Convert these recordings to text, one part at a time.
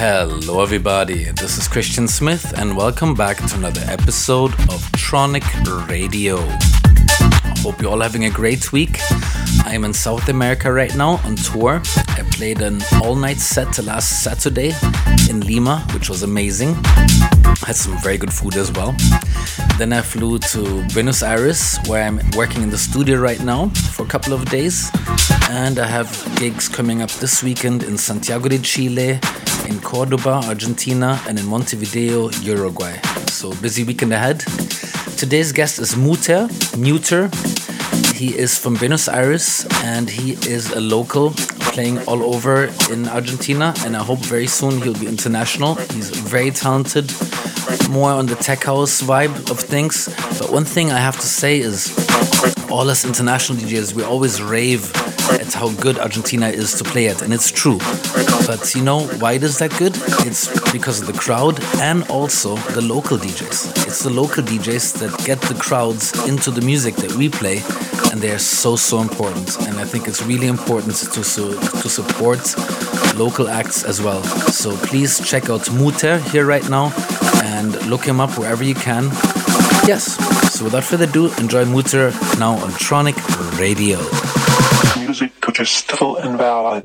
Hello, everybody. This is Christian Smith, and welcome back to another episode of Tronic Radio. I hope you're all having a great week. I am in South America right now on tour. I played an all night set last Saturday in Lima, which was amazing. Had some very good food as well. Then I flew to Buenos Aires, where I'm working in the studio right now for a couple of days. And I have gigs coming up this weekend in Santiago de Chile, in Cordoba, Argentina, and in Montevideo, Uruguay. So busy weekend ahead. Today's guest is Muter. Muter. He is from Buenos Aires and he is a local playing all over in Argentina. And I hope very soon he'll be international. He's very talented, more on the tech house vibe of things. But one thing I have to say is, all us international DJs, we always rave at how good Argentina is to play at, and it's true. But you know why it is that good? It's because of the crowd and also the local DJs. It's the local DJs that get the crowds into the music that we play, and they are so so important. And I think it's really important to su- to support local acts as well. So please check out Muter here right now and look him up wherever you can. Yes. So without further ado, enjoy Muter now on Tronic Radio. Music which is still invalid.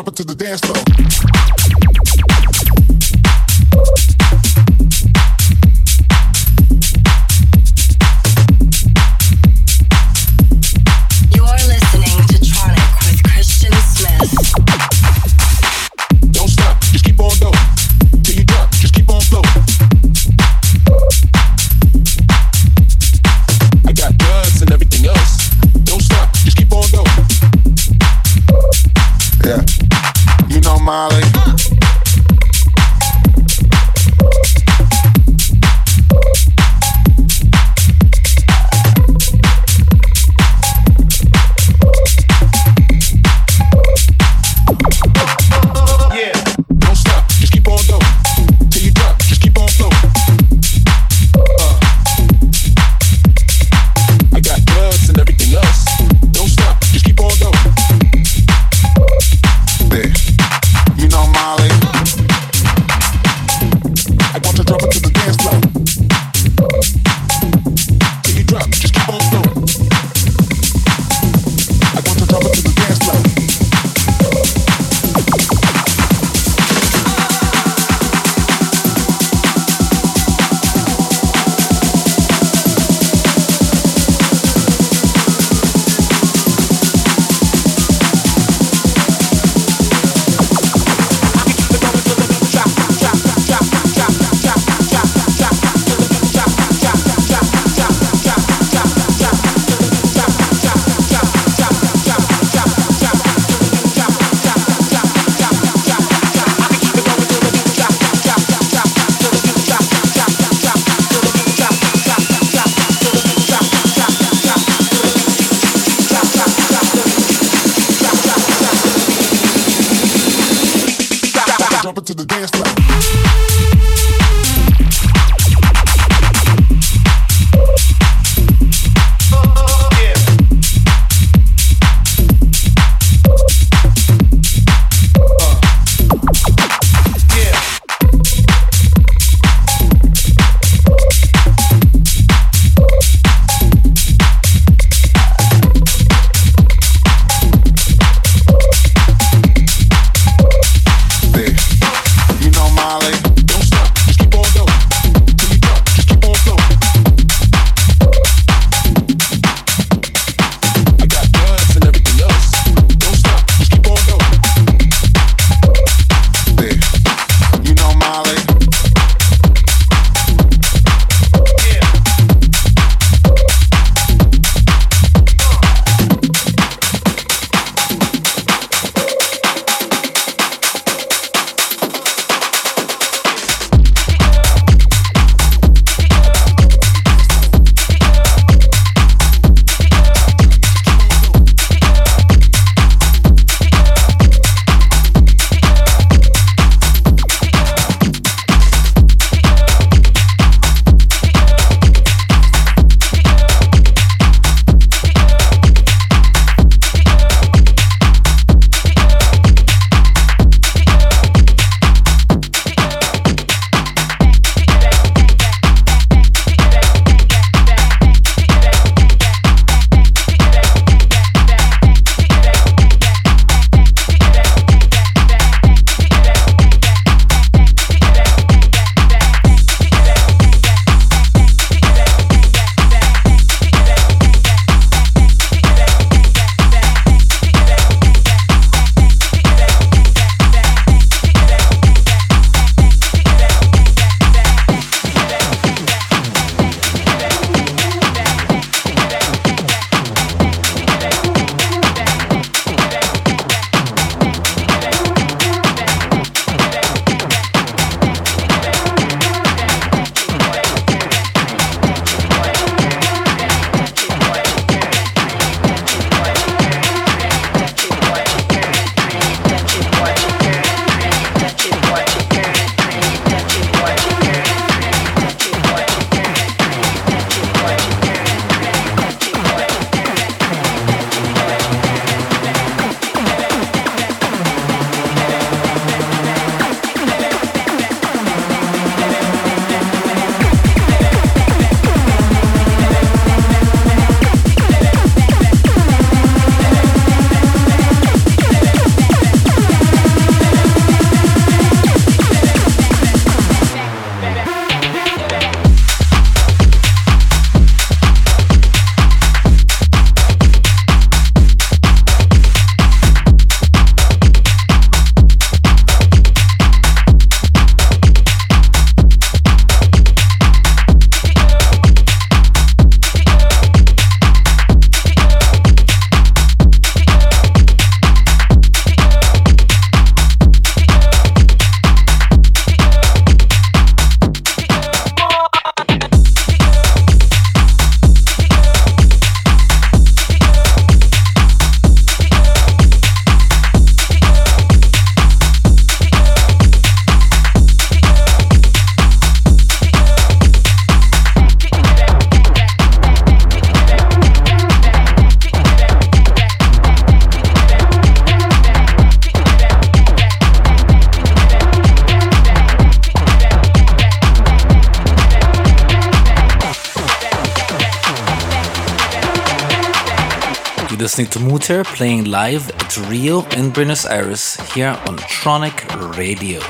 jump into the dance floor. Listening to Muter playing live at Rio in Buenos Aires here on Tronic Radio.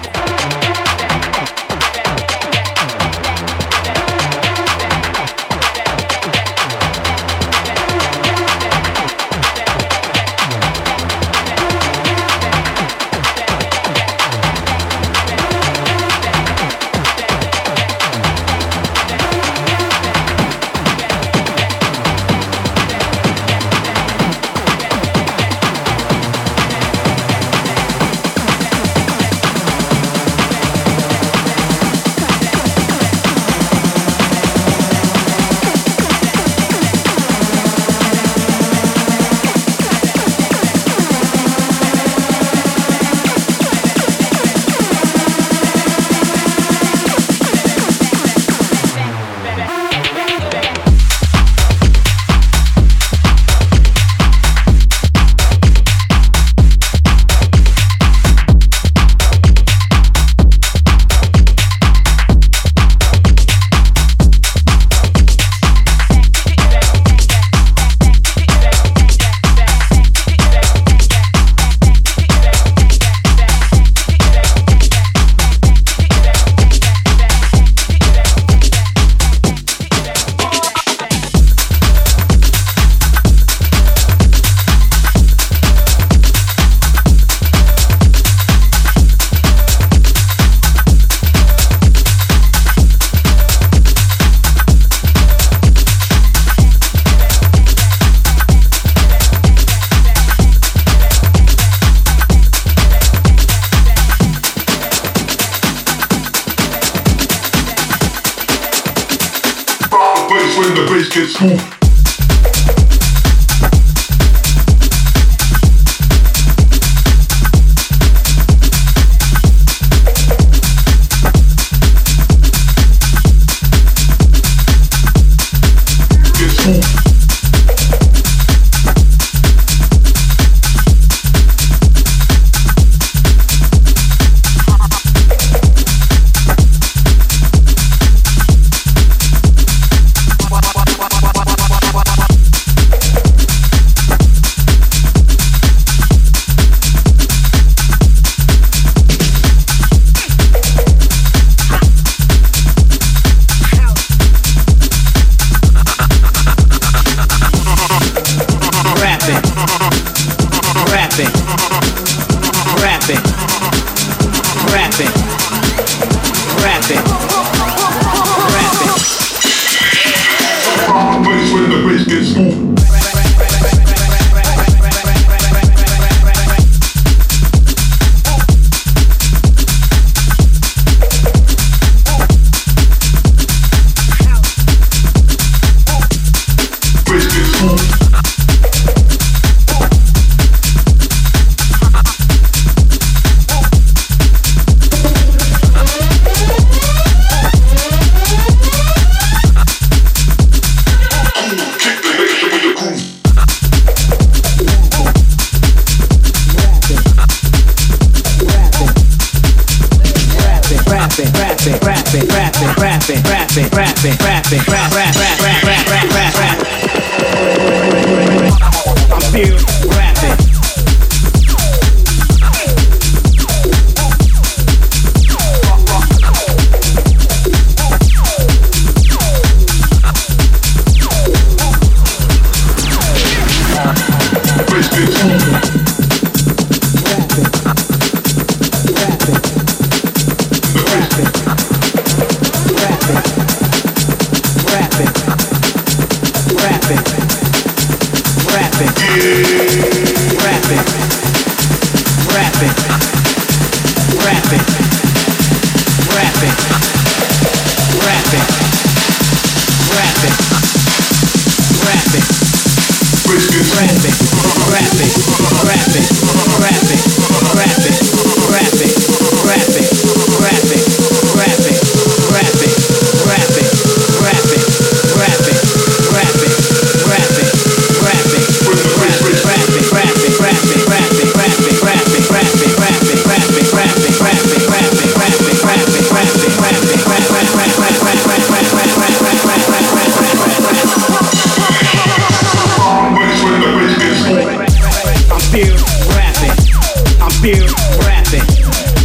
still rapping.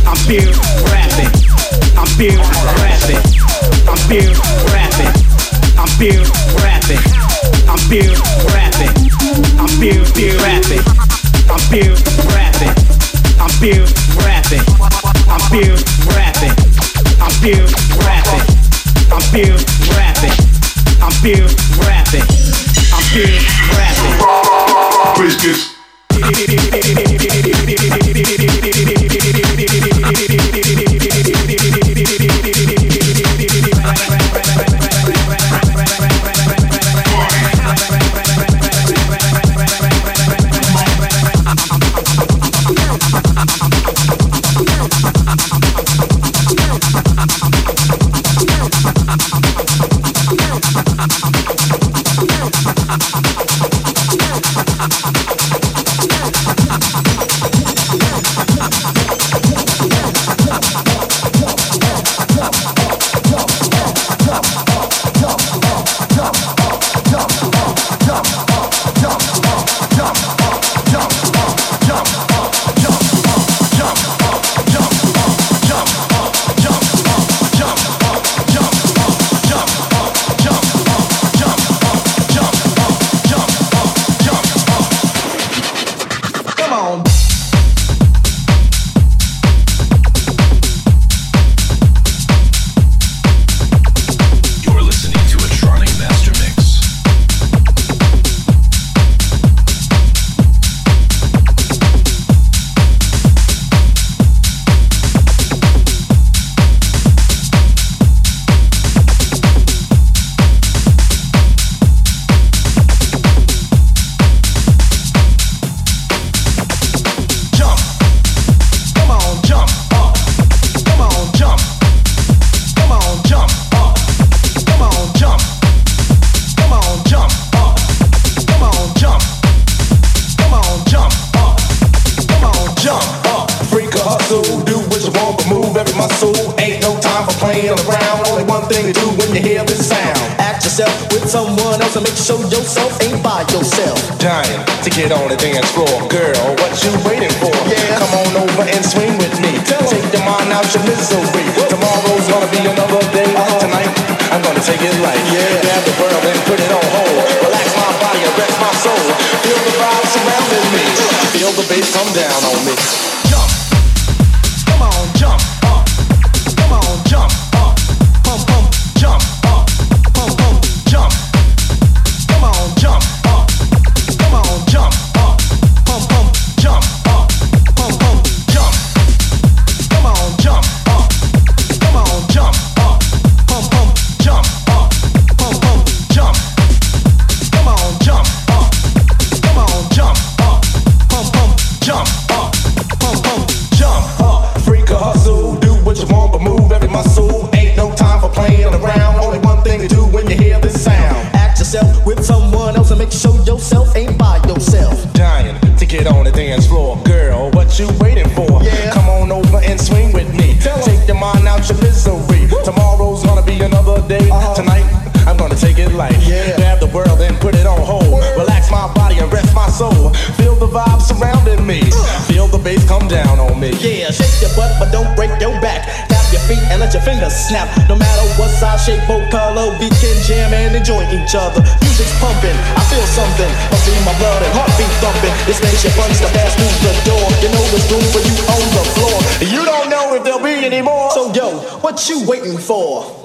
I'm still rapping. I'm still rapping. I'm still rapping. I'm still rapping. I'm still rapping. I'm still still rapping. I'm still rapping. I'm still rapping. I'm still rapping. I'm still rapping. I'm still rapping. I'm still rapping. I'm still rapping. Biscuits. show yourself ain't by yourself. Dying to get on the dance. come down on me. Yeah, shake your butt, but don't break your back. Tap your feet and let your fingers snap. No matter what size, shape, or color, we can jam and enjoy each other. Music's pumping, I feel something. I feel my blood and heartbeat thumping. This nation runs to pass through the door. You know there's room for you on the floor. You don't know if there'll be any more. So yo, what you waiting for?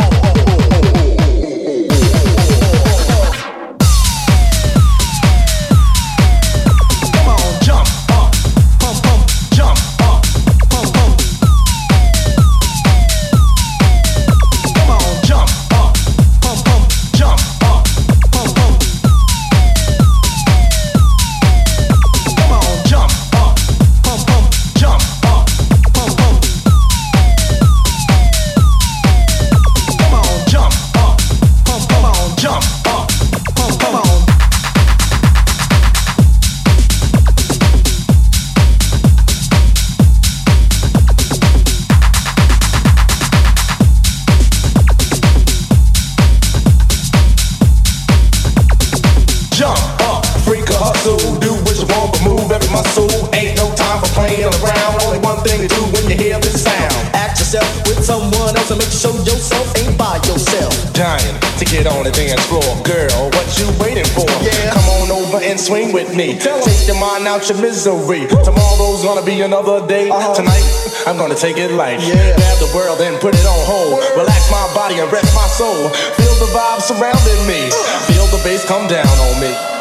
Out your misery. Tomorrow's gonna be another day. Uh-huh. Tonight, I'm gonna take it light. Yeah. Grab the world and put it on hold. Relax my body and rest my soul. Feel the vibe surrounding me. Feel the bass come down on me.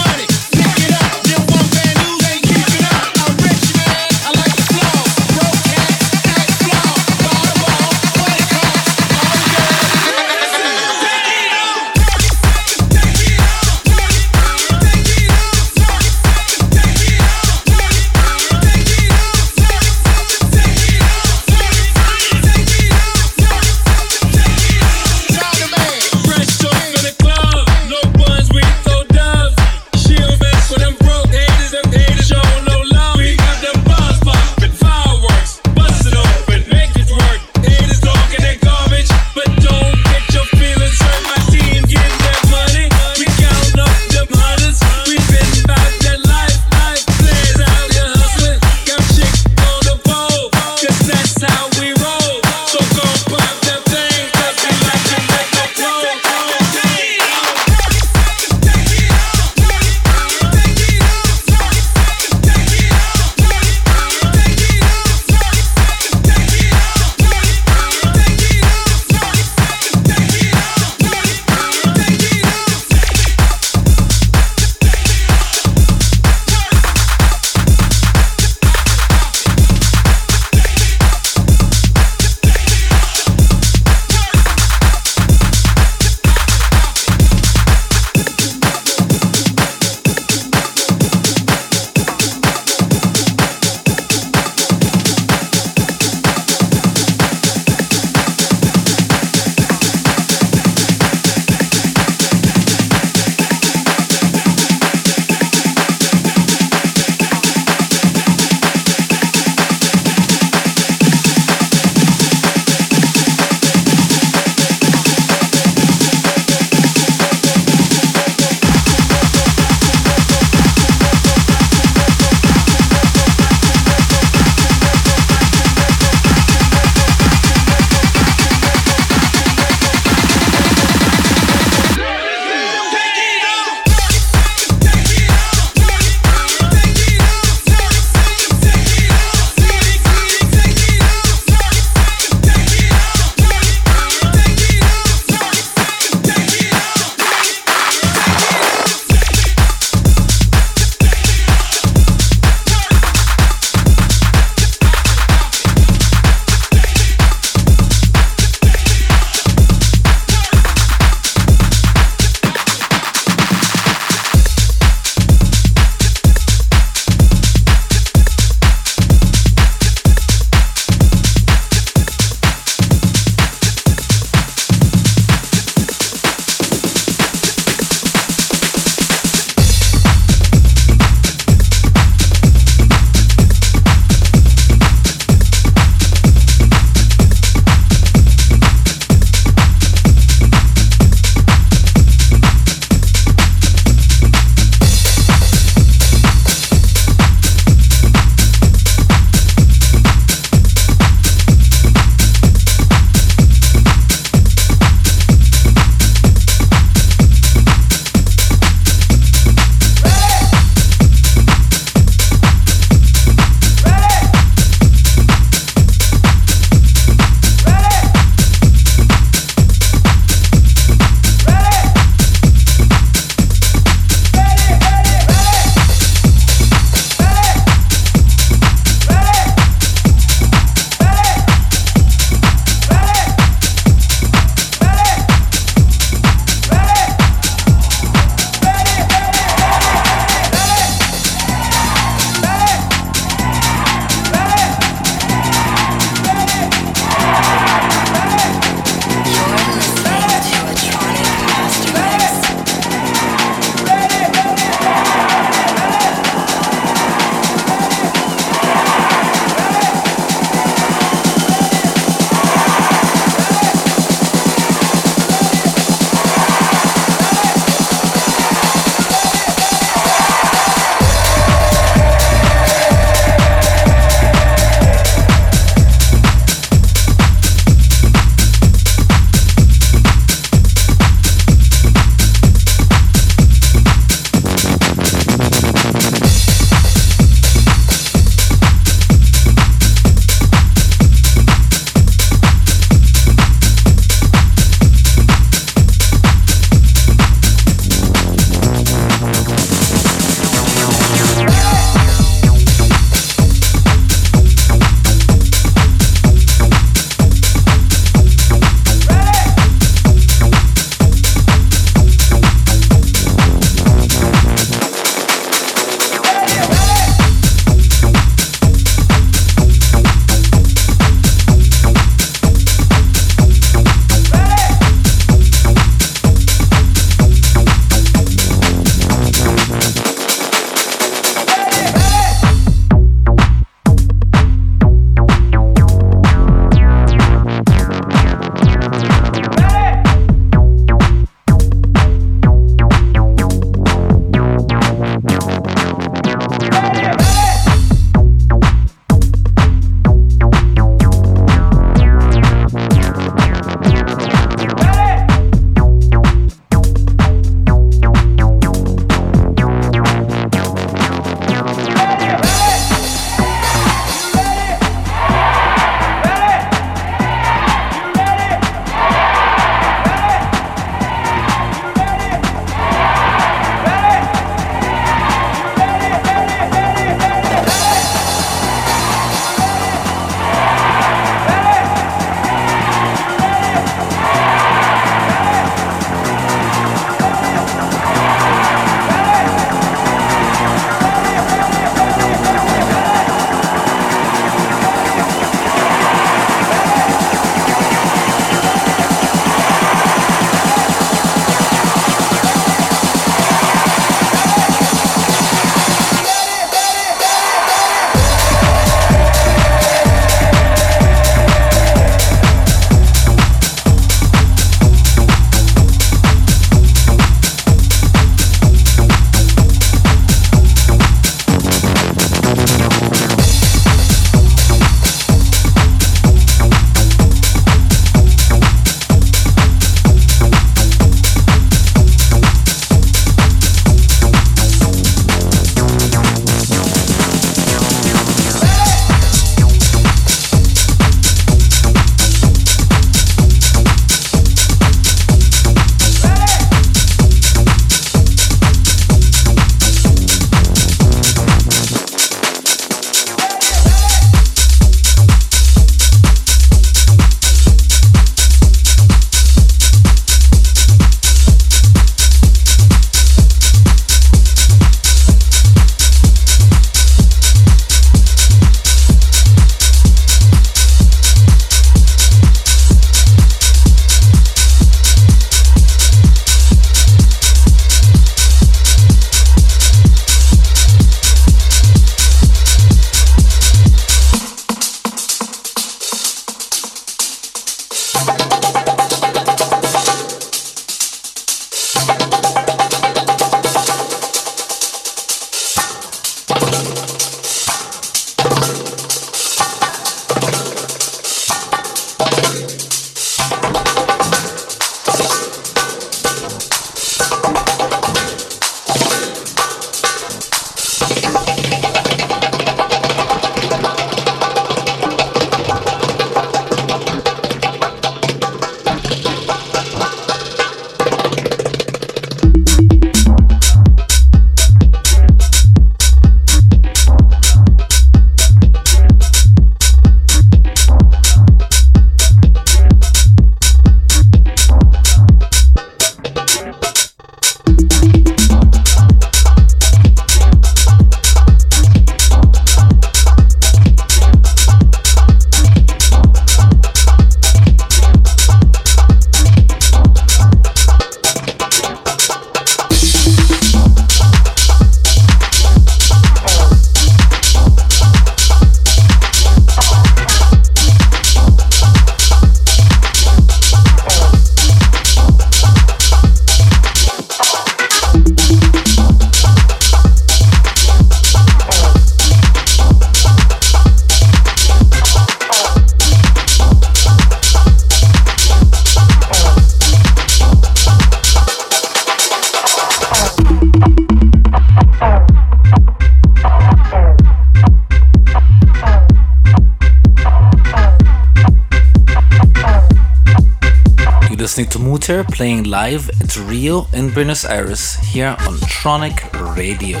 Playing live at Rio in Buenos Aires here on Tronic Radio.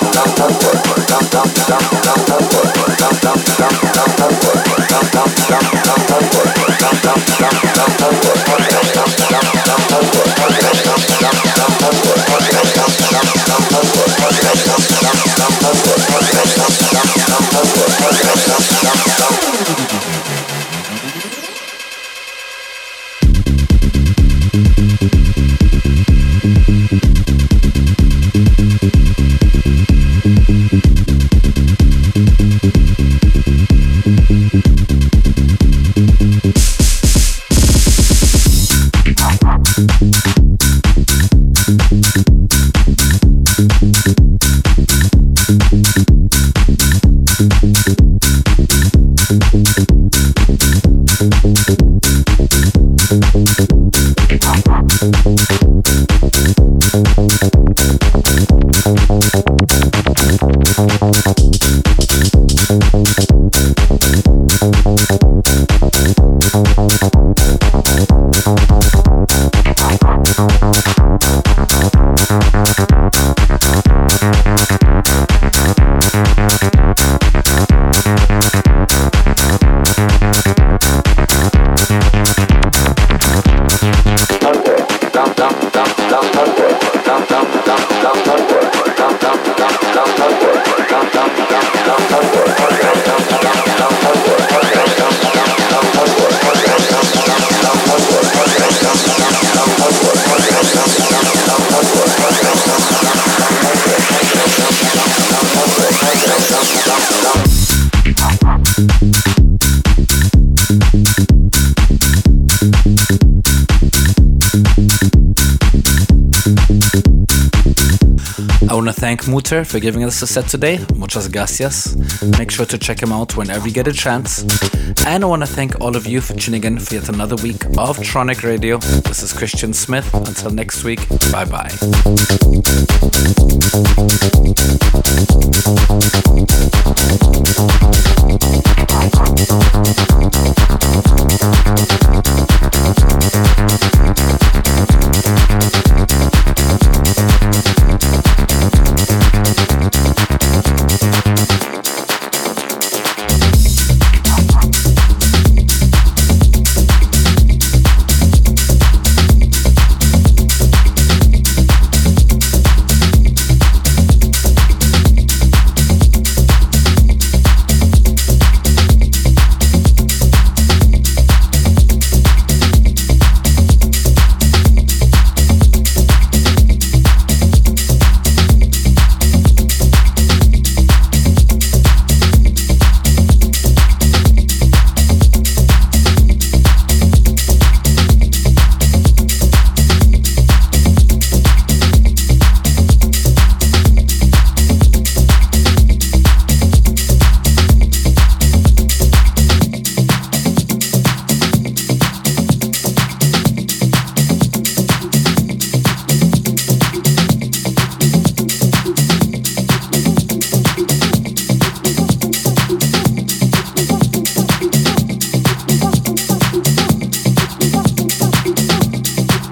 thank Muter for giving us a set today. Muchas gracias. Make sure to check him out whenever you get a chance. And I want to thank all of you for tuning in for yet another week of Tronic Radio. This is Christian Smith. Until next week, bye bye.